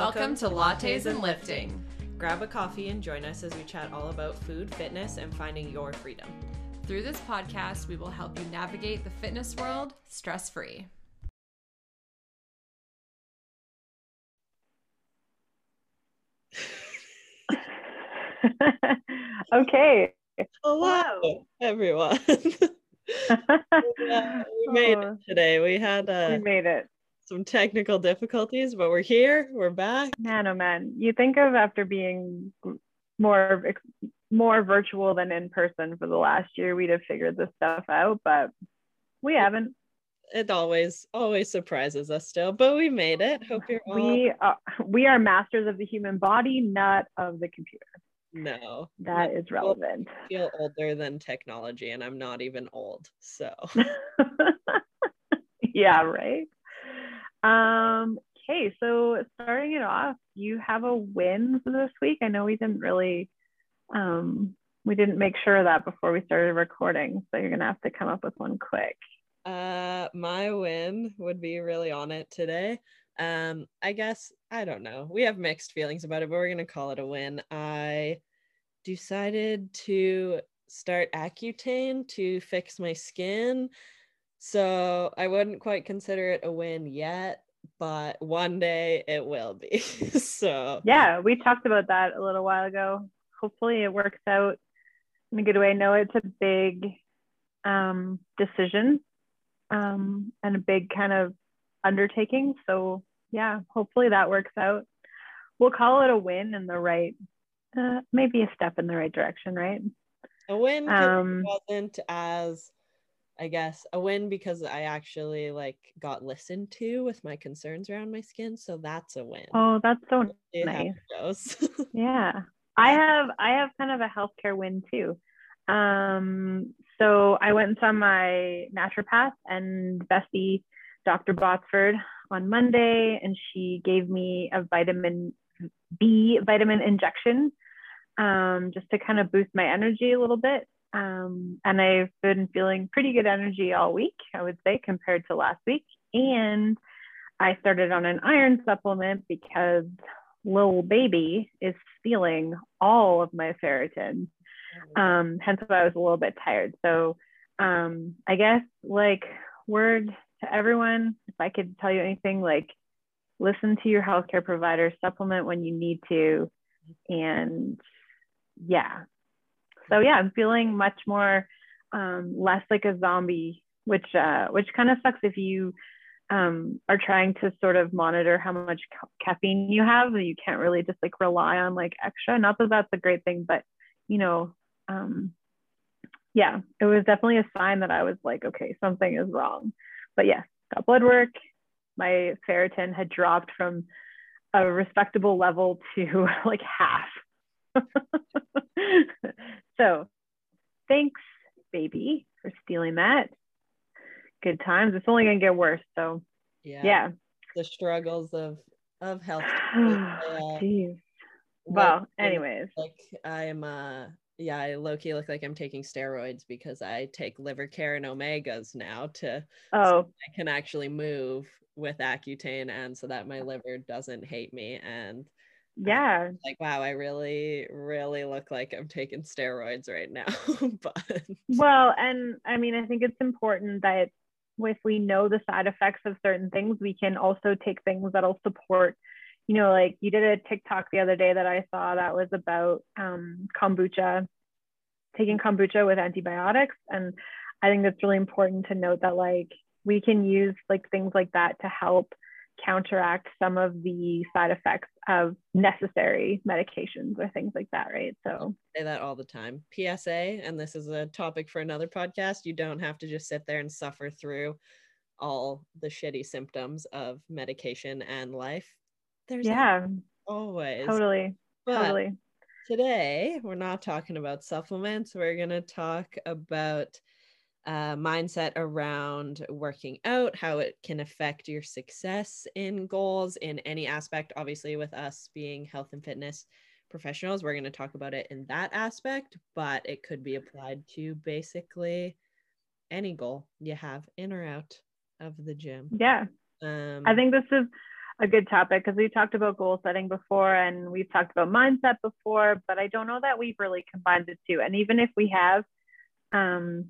Welcome to Lattes and Lifting. Grab a coffee and join us as we chat all about food, fitness, and finding your freedom. Through this podcast, we will help you navigate the fitness world stress free. okay. Hello, everyone. Yeah, we made Oh. it today. We had We uh, made it. Some technical difficulties, but we're here. We're back. Man, oh man. You think of after being more more virtual than in person for the last year, we'd have figured this stuff out, but we haven't. It always, always surprises us still, but we made it. Hope you're all. We are, we are masters of the human body, not of the computer. No, That is relevant. I feel older than technology, and I'm not even old. So yeah, right. Um, okay, so starting it off, you have a win for this week. I know we didn't really um we didn't make sure of that before we started recording, so you're gonna have to come up with one quick. Uh, my win would be really on it today. Um, I guess I don't know. We have mixed feelings about it, but we're gonna call it a win. I decided to start Accutane to fix my skin. So I wouldn't quite consider it a win yet, but one day it will be. so Yeah, we talked about that a little while ago. Hopefully it works out in a good way. I know it's a big um decision um and a big kind of undertaking. So yeah, hopefully that works out. We'll call it a win in the right uh, maybe a step in the right direction, right? a win Um, wasn't as I guess a win because I actually like got listened to with my concerns around my skin, so that's a win. Oh, that's so nice. Yeah. I have I have kind of a healthcare win too. Um, so I went and saw my naturopath and bestie, Dr. Botsford, on Monday, and she gave me a vitamin B vitamin injection um, just to kind of boost my energy a little bit. Um, and I've been feeling pretty good energy all week, I would say, compared to last week. And I started on an iron supplement because little baby is stealing all of my ferritin. Um, hence why I was a little bit tired. So um, I guess like word to everyone, if I could tell you anything, like listen to your healthcare provider, supplement when you need to, and yeah. So yeah, I'm feeling much more um, less like a zombie, which uh, which kind of sucks if you um, are trying to sort of monitor how much ca- caffeine you have. You can't really just like rely on like extra. Not that that's a great thing, but you know, um, yeah, it was definitely a sign that I was like, okay, something is wrong. But yes, got blood work. My ferritin had dropped from a respectable level to like half. so thanks, baby, for stealing that. Good times. It's only gonna get worse. So yeah, yeah. the struggles of of health. Oh, uh, Well, anyways, like I'm uh yeah, I low key look like I'm taking steroids because I take liver care and omegas now to oh, I can actually move with Accutane and so that my liver doesn't hate me and yeah. like wow i really really look like i'm taking steroids right now but Well, and I mean, I think it's important that if we know the side effects of certain things, we can also take things that'll support. You know, like you did a TikTok the other day that I saw that was about um, kombucha, taking kombucha with antibiotics, and I think that's really important to note that like we can use like things like that to help counteract some of the side effects of necessary medications or things like that, right? So say that all the time. Psa and this is a topic for another podcast you don't have to just sit there and suffer through all the shitty symptoms of medication and life. There's yeah, always. Totally, But totally. today we're not talking about supplements. We're going to talk about uh, mindset around working out how it can affect your success in goals in any aspect obviously with us being health and fitness professionals we're going to talk about it in that aspect but it could be applied to basically any goal you have in or out of the gym Yeah. um I think this is a good topic because we talked about goal setting before and we've talked about mindset before, but I don't know that we've really combined the two. And even if we have, um,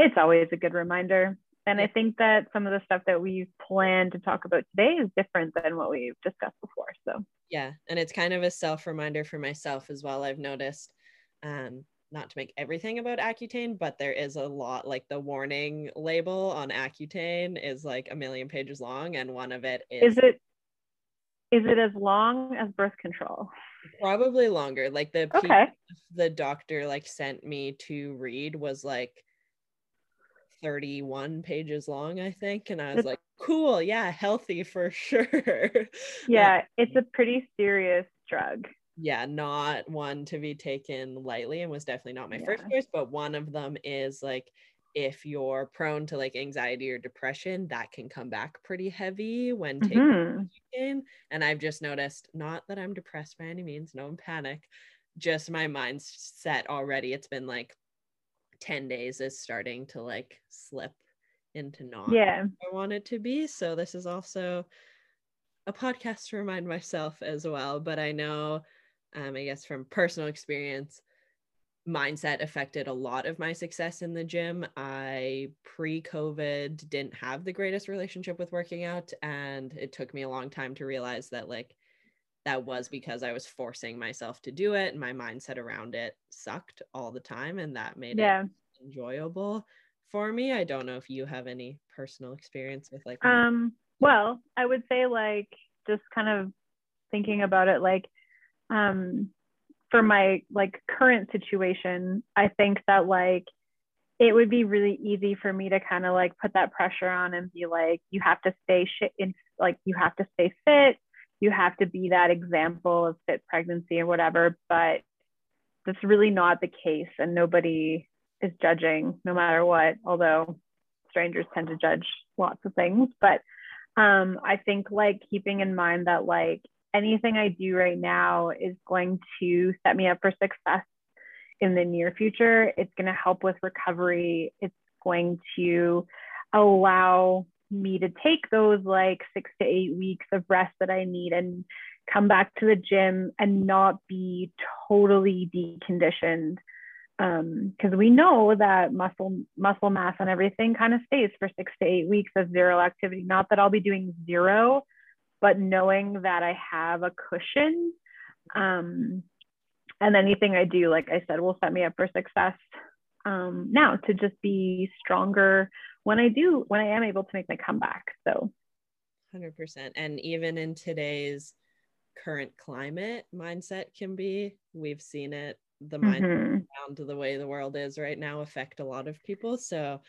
it's always a good reminder. And I think that some of the stuff that we've planned to talk about today is different than what we've discussed before. So, yeah. And it's kind of a self reminder for myself as well. I've noticed, um, not to make everything about Accutane, but there is a lot like the warning label on Accutane is like a million pages long. And one of it is. Is it is it as long as birth control? Probably longer. Like the Okay. The doctor like sent me to read was like 31 pages long, I think. And I was like, cool, yeah, healthy for sure. Yeah, it's a pretty serious drug. yeah, not one to be taken lightly and was definitely not my first choice, but one of them is like if you're prone to like anxiety or depression, that can come back pretty heavy when taking Mhm. And I've just noticed, not that I'm depressed by any means, no panic, just my mind's set already. It's been like 10 days is starting to like slip into not Yeah. I want it to be. So this is also a podcast to remind myself as well. But I know, um, I guess from personal experience, mindset affected a lot of my success in the gym. I pre COVID didn't have the greatest relationship with working out. And it took me a long time to realize that, like, that was because I was forcing myself to do it and my mindset around it sucked all the time. And that made it enjoyable for me. I don't know if you have any personal experience with like Um, well, I would say like just kind of thinking about it like um for my like current situation, I think that like it would be really easy for me to kind of like put that pressure on and be like, you have to stay shit in like you have to stay fit, you have to be that example of fit pregnancy or whatever. But that's really not the case, and nobody is judging no matter what, although strangers tend to judge lots of things. But um, I think like keeping in mind that like anything I do right now is going to set me up for success in the near future. It's going to help with recovery. It's going to allow me to take those like six to eight weeks of rest that I need and come back to the gym and not be totally deconditioned because we know that muscle muscle mass and everything kind of stays for six to eight weeks of zero activity. Not that I'll be doing zero, but knowing that I have a cushion. Um, and anything I do, like I said, will set me up for success um, now to just be stronger when I do, when I am able to make my comeback. So, 100%. And even in today's current climate, mindset can be, we've seen it, the mindset mhm. down to the way the world is right now affect a lot of people. So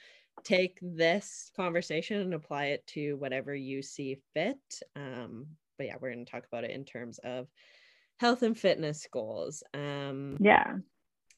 take this conversation and apply it to whatever you see fit. Um, but yeah, we're going to talk about it in terms of health and fitness goals. Um, yeah.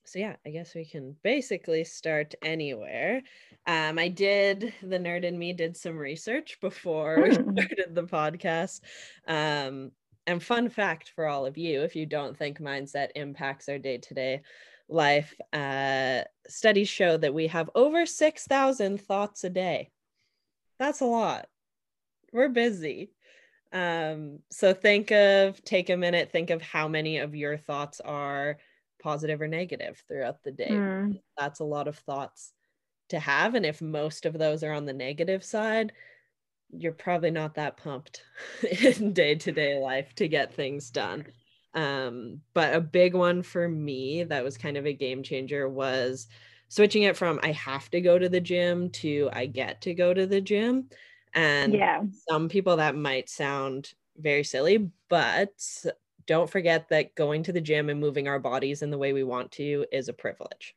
So yeah, I guess we can basically start anywhere. Um, I did the nerd in me did some research before we Hmm. started the podcast. Um, and fun fact for all of you, if you don't think mindset impacts our day to day life, uh, studies show that we have over six thousand thoughts a day. That's a lot. We're busy. Um, so think of take a minute, think of how many of your thoughts are positive or negative throughout the day. Mm. That's a lot of thoughts to have. And if most of those are on the negative side, you're probably not that pumped in day to day life to get things done. Um, but a big one for me that was kind of a game changer was switching it from I have to go to the gym to I get to go to the gym. And Yeah. some people that might sound very silly, but don't forget that going to the gym and moving our bodies in the way we want to is a privilege.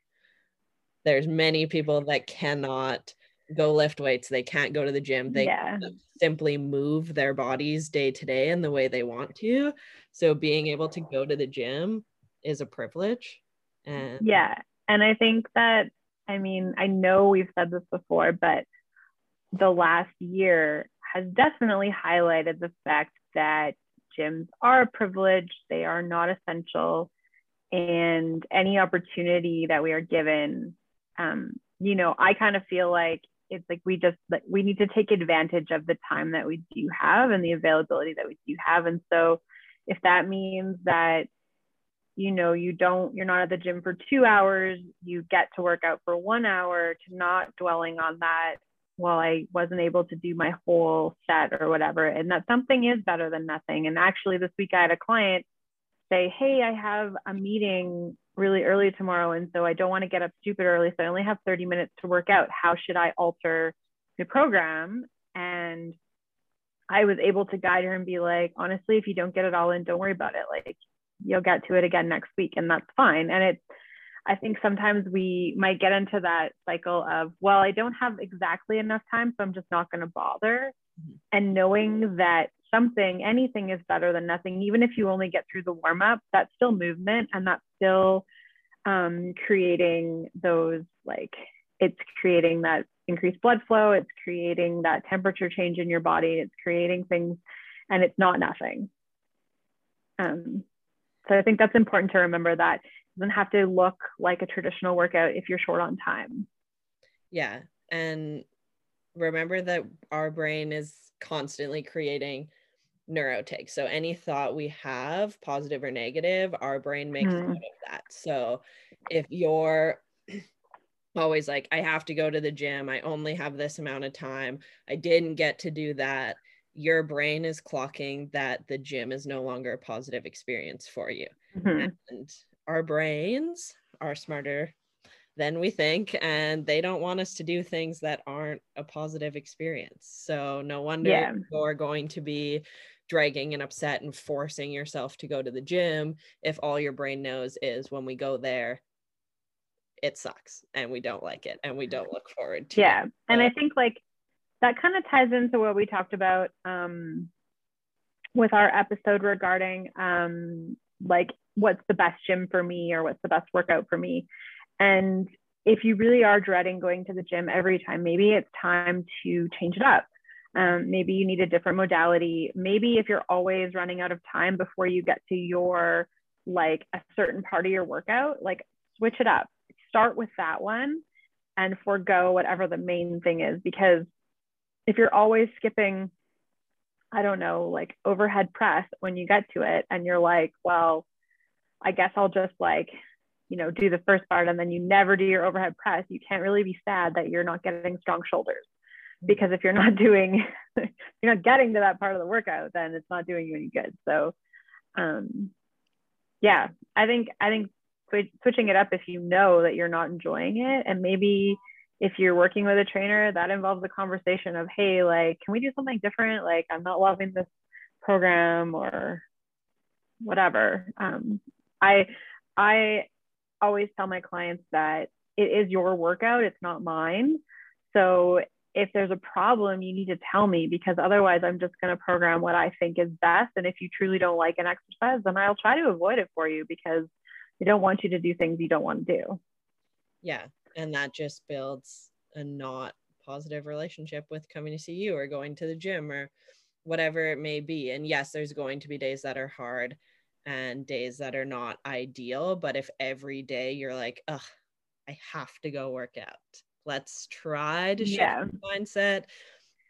There's many people that cannot go lift weights, they can't go to the gym, they yeah. simply move their bodies day to day in the way they want to. So being able to go to the gym is a privilege. And Yeah. And I think that, I mean, I know we've said this before, but the last year has definitely highlighted the fact that gyms are a privilege, they are not essential. And any opportunity that we are given, um, you know, I kind of feel like it's like we just like we need to take advantage of the time that we do have and the availability that we do have and so if that means that you know you don't you're not at the gym for two hours you get to work out for one hour to not dwelling on that well i wasn't able to do my whole set or whatever. And that something is better than nothing. And actually this week i had a client say hey i have a meeting really early tomorrow and so i don't want to get up stupid early so i only have 30 minutes to work out. How should i alter the program? And i was able to guide her and be like honestly if you don't get it all in don't worry about it. Like you'll get to it again next week and that's fine. And it's i think sometimes we might get into that cycle of well i don't have exactly enough time so i'm just not going to bother mm-hmm. and knowing that something anything is better than nothing even if you only get through the warm up that's still movement and that's still um, creating those like it's creating that increased blood flow it's creating that temperature change in your body it's creating things and it's not nothing um, so I think that's important to remember that doesn't have to look like a traditional workout if you're short on time. Yeah. And remember that our brain is constantly creating neurotics. So any thought we have, positive or negative, our brain makes mm. note of that. So if you're always like, I have to go to the gym, I only have this amount of time, I didn't get to do that, your brain is clocking that the gym is no longer a positive experience for you. Mm-hmm. And our brains are smarter than we think, and they don't want us to do things that aren't a positive experience. So, no wonder yeah. you're going to be dragging and upset and forcing yourself to go to the gym if all your brain knows is when we go there, it sucks and we don't like it and we don't look forward to yeah. it. And I think like that kind of ties into what we talked about um, with our episode regarding um, like what's the best gym for me or what's the best workout for me. And if you really are dreading going to the gym every time, maybe it's time to change it up. Um, maybe you need a different modality. Maybe if you're always running out of time before you get to your like a certain part of your workout, like switch it up. Start with that one and forego whatever the main thing is because if you're always skipping, I don't know, like overhead press when you get to it and you're like, well, I guess I'll just like, you know, do the first part and then you never do your overhead press, you can't really be sad that you're not getting strong shoulders. Mm. Because if you're not doing, you're not getting to that part of the workout, then it's not doing you any good. So, um, yeah, I think, I think switching it up if you know that you're not enjoying it and maybe if you're working with a trainer, that involves a conversation of, hey, like, can we do something different? Like, I'm not loving this program or whatever. Um, I I always tell my clients that it is your workout, it's not mine. So if there's a problem, you need to tell me because otherwise I'm just going to program what I think is best. And if you truly don't like an exercise, then I'll try to avoid it for you because I don't want you to do things you don't want to do. Yeah and that just builds a not positive relationship with coming to see you or going to the gym or whatever it may be. And yes there's going to be days that are hard and days that are not ideal but if every day you're like ugh i have to go work out. Let's try to shift yeah. mindset.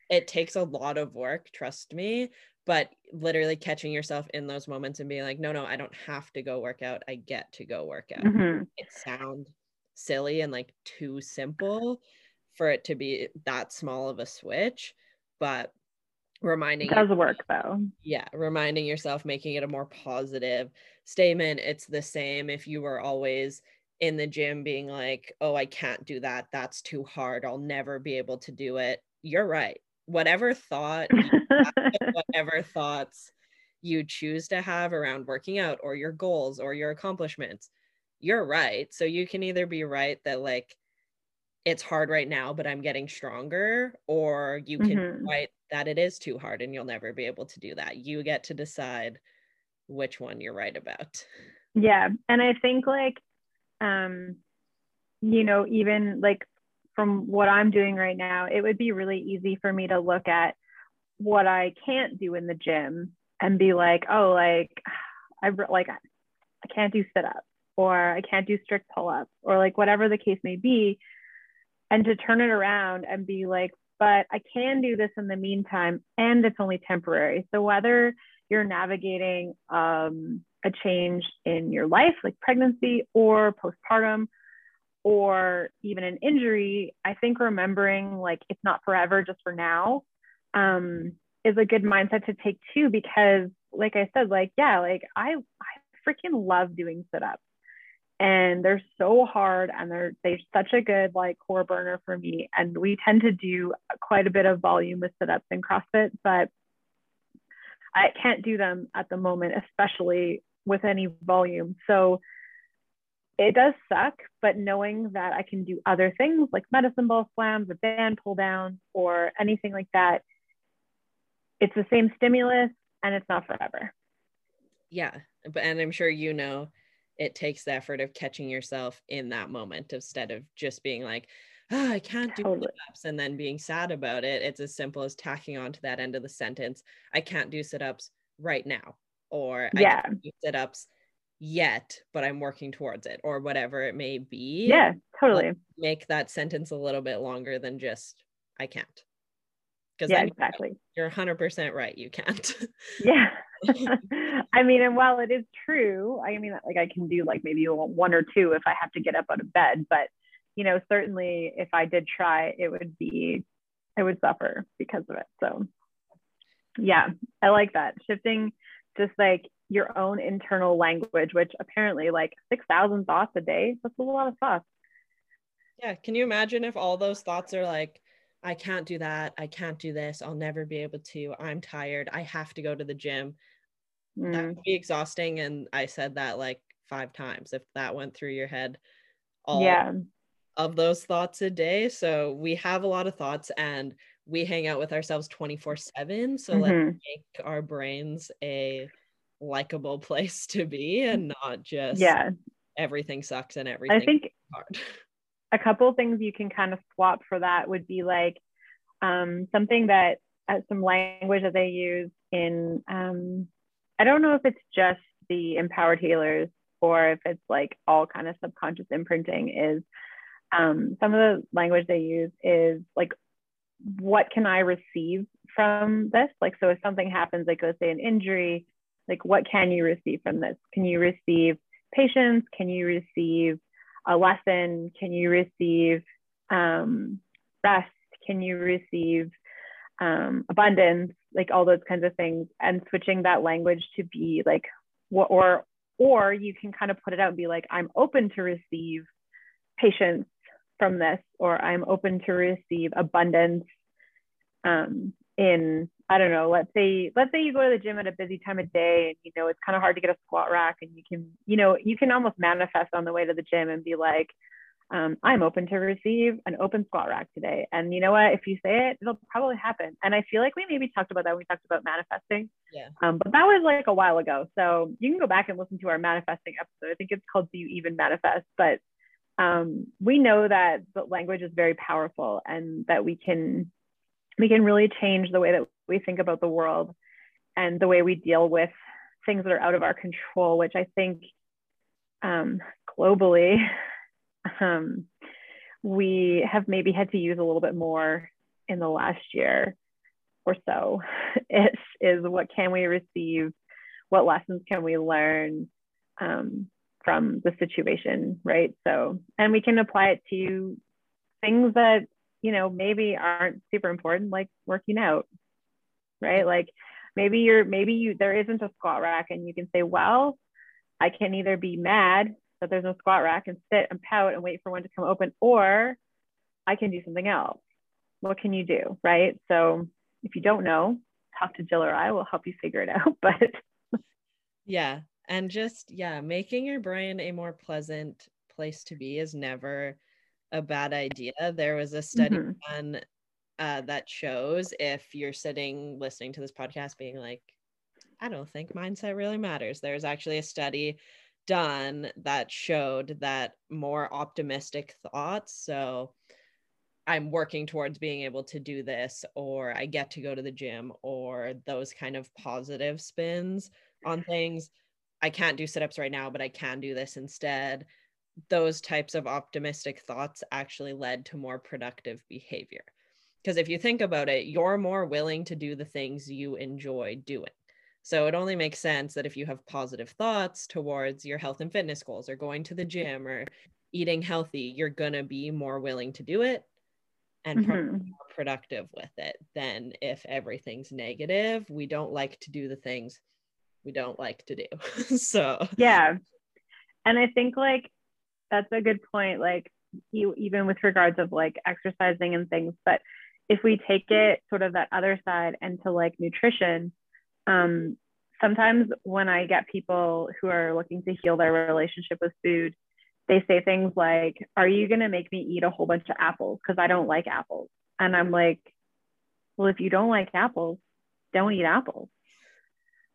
It takes a lot of work trust me but literally catching yourself in those moments and being like no no i don't have to go work out. I get to go work out. Mm-hmm. it sounds silly and like too simple for it to be that small of a switch but reminding it does work though. Yeah reminding yourself making it a more positive statement. It's the same if you were always in the gym being like oh i can't do that. That's too hard. I'll never be able to do it. You're right. Whatever thought whatever thoughts you choose to have around working out or your goals or your accomplishments you're right. So you can either be right that like it's hard right now, but I'm getting stronger, or you can mm-hmm. write that it is too hard and you'll never be able to do that. You get to decide which one you're right about. Yeah. And I think like um you know, even like from what I'm doing right now, it would be really easy for me to look at what I can't do in the gym and be like, oh, like I like I can't do sit ups or I can't do strict pull ups or like whatever the case may be. and to turn it around and be like, but I can do this in the meantime, and it's only temporary. So whether you're navigating um, a change in your life, like pregnancy or postpartum, or even an injury, I think remembering like it's not forever, just for now, um, is a good mindset to take too. Because, like I said, like yeah, like I I freaking love doing sit ups and they're so hard and they're they're such a good like core burner for me. And we tend to do quite a bit of volume with sit-ups in crossfit but i can't do them at the moment especially with any volume. So it does suck but knowing that i can do other things like medicine ball slams or band pull downs or anything like that it's the same stimulus and it's not forever. Yeah but and i'm sure you know it takes the effort of catching yourself in that moment instead of just being like, oh, I can't do totally. sit-ups and then being sad about it. It's as simple as tacking on to that end of the sentence. I can't do sit-ups right now. Or yeah. I can't do sit-ups yet, but I'm working towards it, or whatever it may be. Yeah, totally. Make that sentence a little bit longer than just I can't. Because yeah, exactly. You're 100% right. You can't. yeah. I mean, and while it is true, I mean, like I can do like maybe one or two if I have to get up out of bed, but you know, certainly if I did try, it would be, I would suffer because of it. So, yeah, I like that shifting, just like your own internal language, which apparently like six thousand thoughts a day. That's a lot of thoughts. Yeah, can you imagine if all those thoughts are like I can't do that. I can't do this. I'll never be able to. I'm tired. I have to go to the gym. Mm. That would be exhausting. And I said that like five times if that went through your head. All yeah. of those thoughts a day. So we have a lot of thoughts and we hang out with ourselves 24 7. So mm-hmm. let's make our brains a likable place to be and not just yeah everything sucks and everything I think hard a couple things you can kind of swap for that would be like um, something that uh, some language that they use in um, i don't know if it's just the empowered healers or if it's like all kind of subconscious imprinting is um, some of the language they use is like what can i receive from this? Like so if something happens like let's say an injury like what can you receive from this? Can you receive patience? Can you receive a lesson? Can you receive um, rest? Can you receive um, abundance? Like all those kinds of things, and switching that language to be like what or or you can kind of put it out and be like, I'm open to receive patience from this, or I'm open to receive abundance um, in I don't know, let's say let's say you go to the gym at a busy time of day and you know it's kind of hard to get a squat rack and you can, you know, you can almost manifest on the way to the gym and be like, um, I'm open to receive an open squat rack today. And you know what? If you say it, it'll probably happen. And I feel like we maybe talked about that when we talked about manifesting. Yeah. Um, but that was like a while ago. So you can go back and listen to our manifesting episode. I think it's called Do You Even Manifest? But um, we know that the language is very powerful and that we can we can really change the way that we think about the world and the way we deal with things that are out of our control, which I think um, globally um, we have maybe had to use a little bit more in the last year or so. It is what can we receive? What lessons can we learn um, from the situation, right? So, and we can apply it to things that you know maybe aren't super important like working out right? Like maybe you're maybe you there isn't a squat rack and you can say well i can either be mad that there's no squat rack and sit and pout and wait for one to come open or i can do something else. What can you do right? So if you don't know talk to jill or i will help you figure it out but yeah and just yeah making your brain a more pleasant place to be is never a bad idea. There was a study mm-hmm. done uh, that shows if you're sitting listening to this podcast being like, I don't think mindset really matters. There's actually a study done that showed that more optimistic thoughts. So I'm working towards being able to do this, or I get to go to the gym, or those kind of positive spins on things. I can't do sit ups right now, but I can do this instead those types of optimistic thoughts actually led to more productive behavior. Because if you think about it, you're more willing to do the things you enjoy doing. So it only makes sense that if you have positive thoughts towards your health and fitness goals or going to the gym or eating healthy, you're going to be more willing to do it and mm-hmm. more productive with it than if everything's negative. We don't like to do the things we don't like to do. so, yeah. And I think like that's a good point. Like, you, even with regards of like exercising and things, but if we take it sort of that other side and to like nutrition, um, sometimes when I get people who are looking to heal their relationship with food, they say things like, Are you going to make me eat a whole bunch of apples? Because I don't like apples. And I'm like, Well, if you don't like apples, don't eat apples.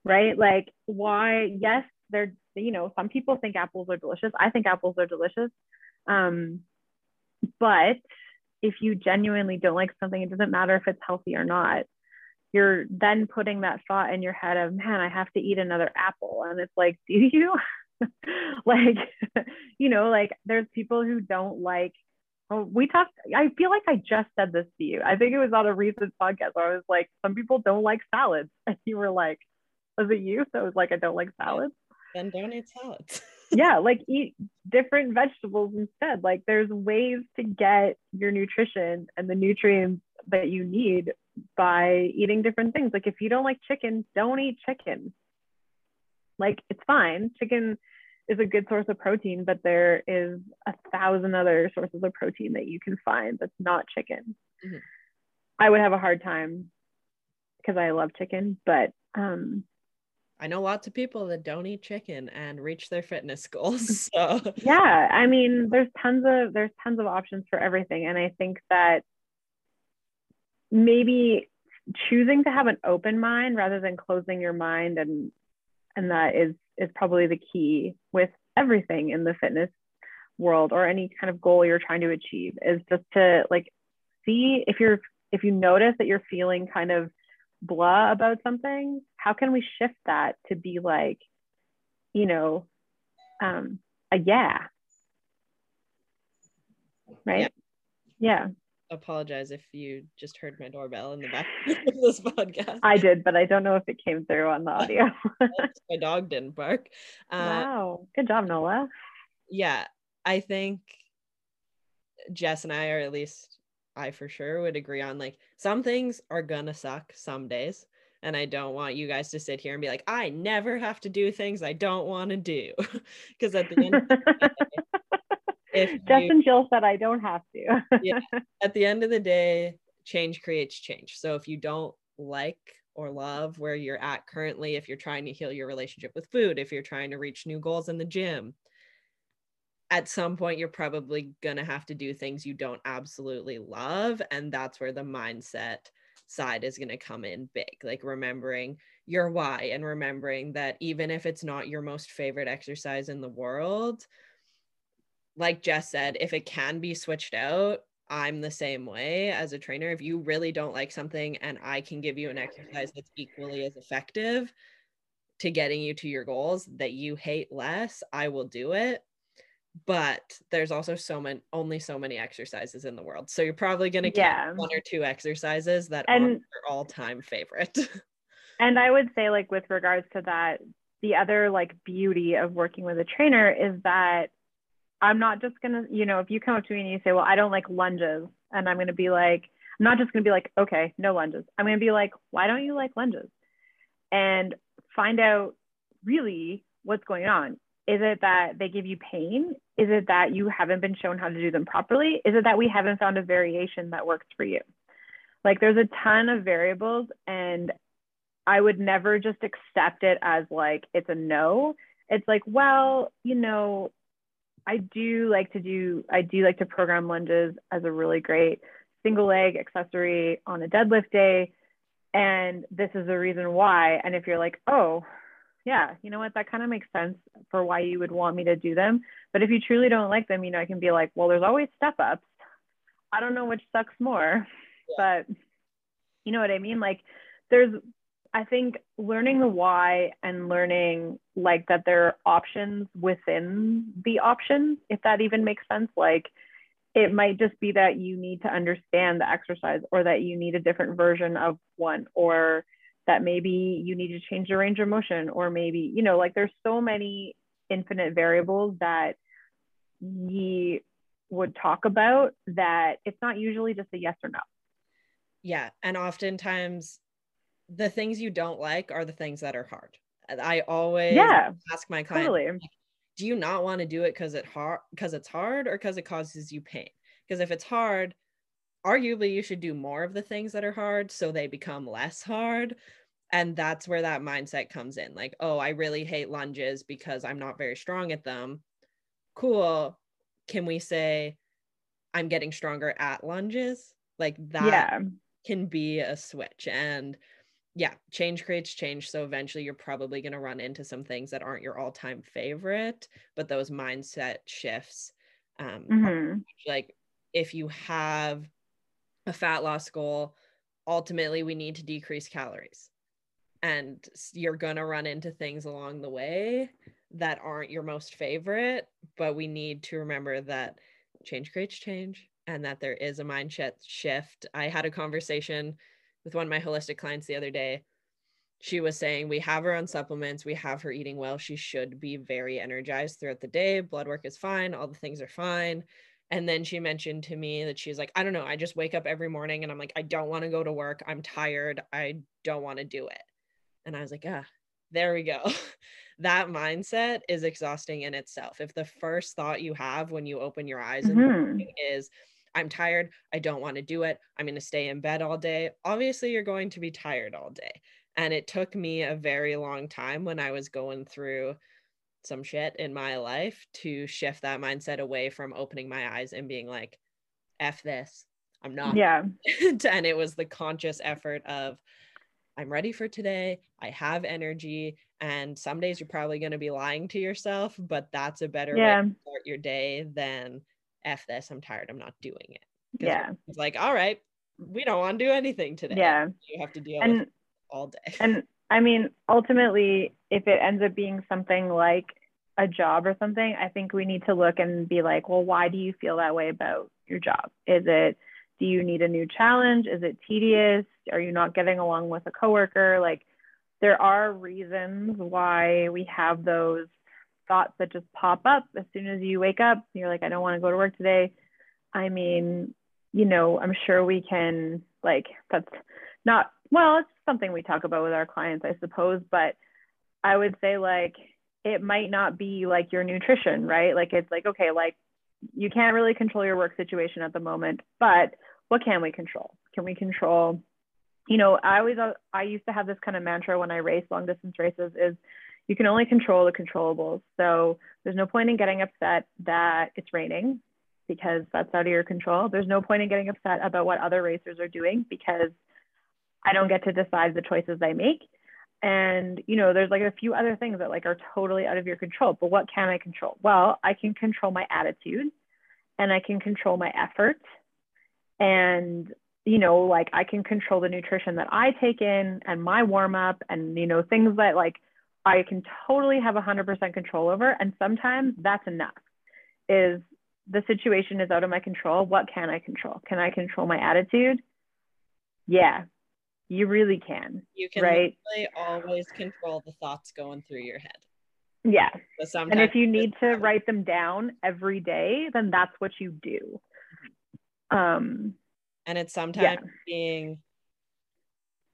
Right? Like, why? Yes, they're, you know, some people think apples are delicious. I think apples are delicious. Um, but if you genuinely don't like something, it doesn't matter if it's healthy or not. You're then putting that thought in your head of, man, I have to eat another apple. And it's like, do you? like, you know, like there's people who don't like, well, we talked, I feel like I just said this to you. I think it was on a recent podcast where I was like, some people don't like salads. And you were like, was it you? So it was like, I don't like salads. Then don't eat salads. yeah, like eat different vegetables instead. Like there's ways to get your nutrition and the nutrients that you need by eating different things. Like if you don't like chicken, don't eat chicken. Like it's fine. Chicken is a good source of protein, but there is a thousand other sources of protein that you can find that's not chicken. Mm-hmm. I would have a hard time because I love chicken, but um, I know lots of people that don't eat chicken and reach their fitness goals. So yeah, I mean, there's tons of there's tons of options for everything, and I think that maybe choosing to have an open mind rather than closing your mind and and that is is probably the key with everything in the fitness world or any kind of goal you're trying to achieve is just to like see if you're if you notice that you're feeling kind of blah about something how can we shift that to be like you know um a yeah? Right? Yeah, yeah. apologize if you just heard my doorbell in the back of this podcast. I did but i don't know if it came through on the audio. My dog didn't bark. Uh, wow. Good job nola yeah i think jess and i are at least I for sure would agree on like some things are gonna suck some days. And I don't want you guys to sit here and be like, I never have to do things I don't want to do. Because at the end of the day, if Justin you, Jill said I don't have to. yeah. At the end of the day, change creates change. So if you don't like or love where you're at currently, if you're trying to heal your relationship with food, if you're trying to reach new goals in the gym, at some point you're probably going to have to do things you don't absolutely love and that's where the mindset side is going to come in big like remembering your why and remembering that even if it's not your most favorite exercise in the world like Jess said if it can be switched out I'm the same way as a trainer. If you really don't like something and I can give you an exercise that's equally as effective to getting you to your goals that you hate less I will do it but there's also so many only so many exercises in the world. So you're probably going to get yeah. one or two exercises that and, are your all-time favorite. And i would say like with regards to that the other like beauty of working with a trainer is that i'm not just going to you know if you come up to me and you say well i don't like lunges and i'm going to be like i'm not just going to be like okay no lunges. I'm going to be like why don't you like lunges? And find out really what's going on is it that they give you pain? Is it that you haven't been shown how to do them properly? Is it that we haven't found a variation that works for you? Like there's a ton of variables and I would never just accept it as like it's a no. It's like, well, you know, I do like to do I do like to program lunges as a really great single leg accessory on a deadlift day and this is the reason why and if you're like, "Oh, yeah, you know what? That kind of makes sense for why you would want me to do them. But if you truly don't like them, you know, I can be like, well, there's always step ups. I don't know which sucks more, yeah. but you know what I mean? Like, there's I think learning the why and learning like that there are options within the options, if that even makes sense. Like it might just be that you need to understand the exercise or that you need a different version of one or that maybe you need to change the range of motion or maybe, you know, like there's so many infinite variables that ye would talk about that it's not usually just a yes or no. Yeah. And oftentimes the things you don't like are the things that are hard. I always yeah, ask my clients, totally. do you not want to do it because it hard because it's hard or because it causes you pain? Because if it's hard, arguably you should do more of the things that are hard so they become less hard. And that's where that mindset comes in. Like, oh, I really hate lunges because I'm not very strong at them. Cool. Can we say I'm getting stronger at lunges? Like that Yeah. can be a switch. And yeah, change creates change. So eventually you're probably going to run into some things that aren't your all time favorite, but those mindset shifts. Um, Mhm. Like if you have a fat loss goal, ultimately we need to decrease calories. And you're going to run into things along the way that aren't your most favorite, but we need to remember that change creates change and that there is a mindset shift. I had a conversation with one of my holistic clients the other day. She was saying, We have her on supplements, we have her eating well. She should be very energized throughout the day. Blood work is fine, all the things are fine. And then she mentioned to me that she's like, I don't know, I just wake up every morning and I'm like, I don't want to go to work. I'm tired. I don't want to do it. And I was like, ah, there we go. that mindset is exhausting in itself. If the first thought you have when you open your eyes in the Mhm. morning is, I'm tired, I don't want to do it, I'm going to stay in bed all day, obviously you're going to be tired all day. And it took me a very long time when I was going through some shit in my life to shift that mindset away from opening my eyes and being like, F this, I'm not. Yeah. and it was the conscious effort of, I'm ready for today. I have energy. And some days you're probably going to be lying to yourself, but that's a better way Yeah. to start your day than F this. I'm tired. I'm not doing it. Yeah. It's like, all right, we don't want to do anything today. Yeah. You have to deal with And it all day. and I mean, ultimately, if it ends up being something like a job or something, I think we need to look and be like, well, why do you feel that way about your job? Is it, do you need a new challenge? Is it tedious? Are you not getting along with a coworker? Like, there are reasons why we have those thoughts that just pop up as soon as you wake up. You're like, I don't want to go to work today. I mean, you know, I'm sure we can, like, that's not, well, it's something we talk about with our clients, I suppose, but I would say, like, it might not be like your nutrition, right? Like, it's like, okay, like, you can't really control your work situation at the moment, but what can we control? Can we control, you know, I always, uh, I used to have this kind of mantra when I race long distance races is you can only control the controllables. So there's no point in getting upset that it's raining because that's out of your control. There's no point in getting upset about what other racers are doing because I don't get to decide the choices I make. And you know, there's like a few other things that like are totally out of your control. But what can I control? Well, I can control my attitude and I can control my effort. And you know, like I can control the nutrition that I take in and my warm up and you know, things that like I can totally have 100% control over. And sometimes that's enough. Is the situation is out of my control. What can I control? Can I control my attitude? Yeah, you really can. You can right? always control the thoughts going through your head. Yeah. And if you need to write them down every day, then that's what you do. Um, and it's sometimes being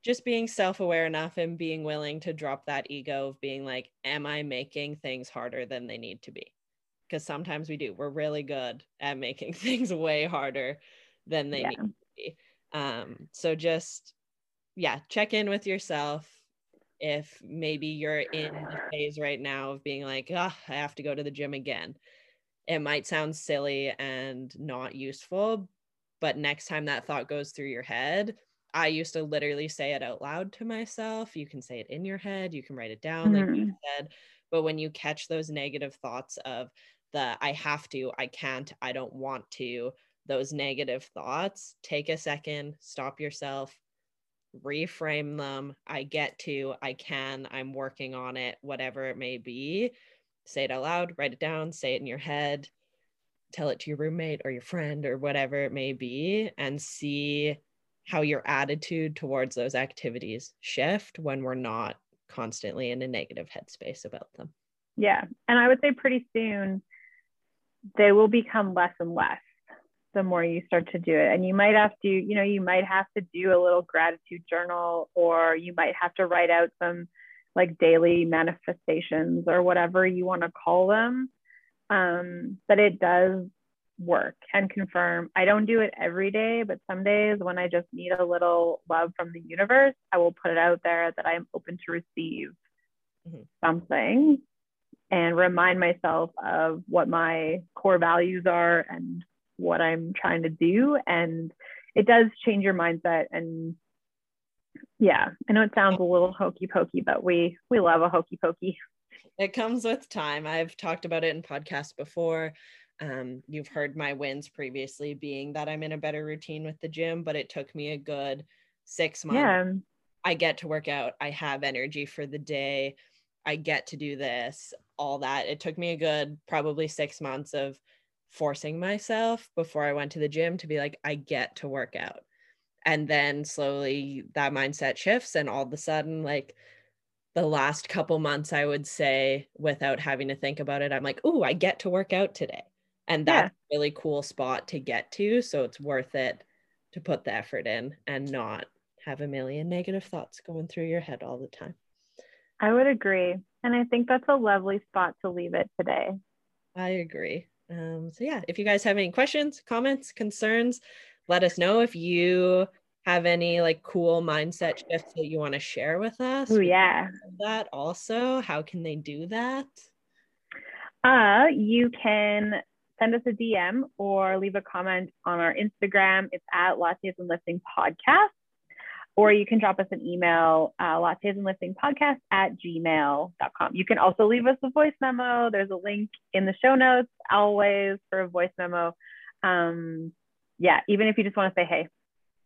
just being self-aware enough and being willing to drop that ego of being like am i making things harder than they need to be because sometimes we do we're really good at making things way harder than they yeah. need to be um so just yeah check in with yourself if maybe you're in the phase right now of being like oh, i have to go to the gym again. It might sound silly and not useful but next time that thought goes through your head i used to literally say it out loud to myself. You can say it in your head. You can write it down like you Mhm. said. But when you catch those negative thoughts of the i have to i can't i don't want to those negative thoughts take a second stop yourself reframe them. I get to, I can, I'm working on it, whatever it may be. Say it out loud, write it down, say it in your head, tell it to your roommate or your friend or whatever it may be, and see how your attitude towards those activities shift when we're not constantly in a negative headspace about them. Yeah. And I would say pretty soon they will become less and less the more you start to do it. And you might have to, you know, you might have to do a little gratitude journal or you might have to write out some like daily manifestations or whatever you want to call them. Um, but it does work and confirm. I don't do it every day, but some days when I just need a little love from the universe, I will put it out there that I'm open to receive mm-hmm. something and remind myself of what my core values are and what I'm trying to do. And it does change your mindset. And yeah, I know it sounds a little hokey pokey, but we we love a hokey pokey. It comes with time. I've talked about it in podcasts before. Um, you've heard my wins previously being that I'm in a better routine with the gym, but it took me a good six months. Yeah. I get to work out. I have energy for the day. I get to do this, all that. It took me a good probably six months of forcing myself before I went to the gym to be like, I get to work out. And then slowly that mindset shifts, and all of a sudden, like the last couple months, I would say, without having to think about it, I'm like, oh, I get to work out today. And that's yeah. a really cool spot to get to. So it's worth it to put the effort in and not have a million negative thoughts going through your head all the time. I would agree. And I think that's a lovely spot to leave it today. I agree. Um, so yeah, if you guys have any questions, comments, concerns, let us know. If you have any like cool mindset shifts that you want to share with us. Oh yeah. That also, how can they do that? Uh, you can send us a DM or leave a comment on our Instagram. It's at Lattes and Lifting Podcast or you can drop us an email, uh, lattes and lifting podcast at gmail.com. You can also leave us a voice memo. There's a link in the show notes always for a voice memo. Um, yeah, even if you just want to say, hey,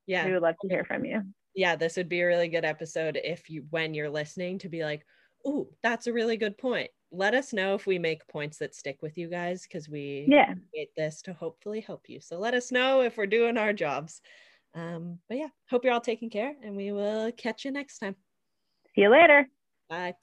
yeah, we would love to hear from you. Yeah, this would be a really good episode if you, when you're listening, to be like, oh, that's a really good point. Let us know if we make points that stick with you guys because we yeah. create this to hopefully help you. So let us know if we're doing our jobs. Um, but yeah, hope you're all taking care and we will catch you next time. See you later. Bye.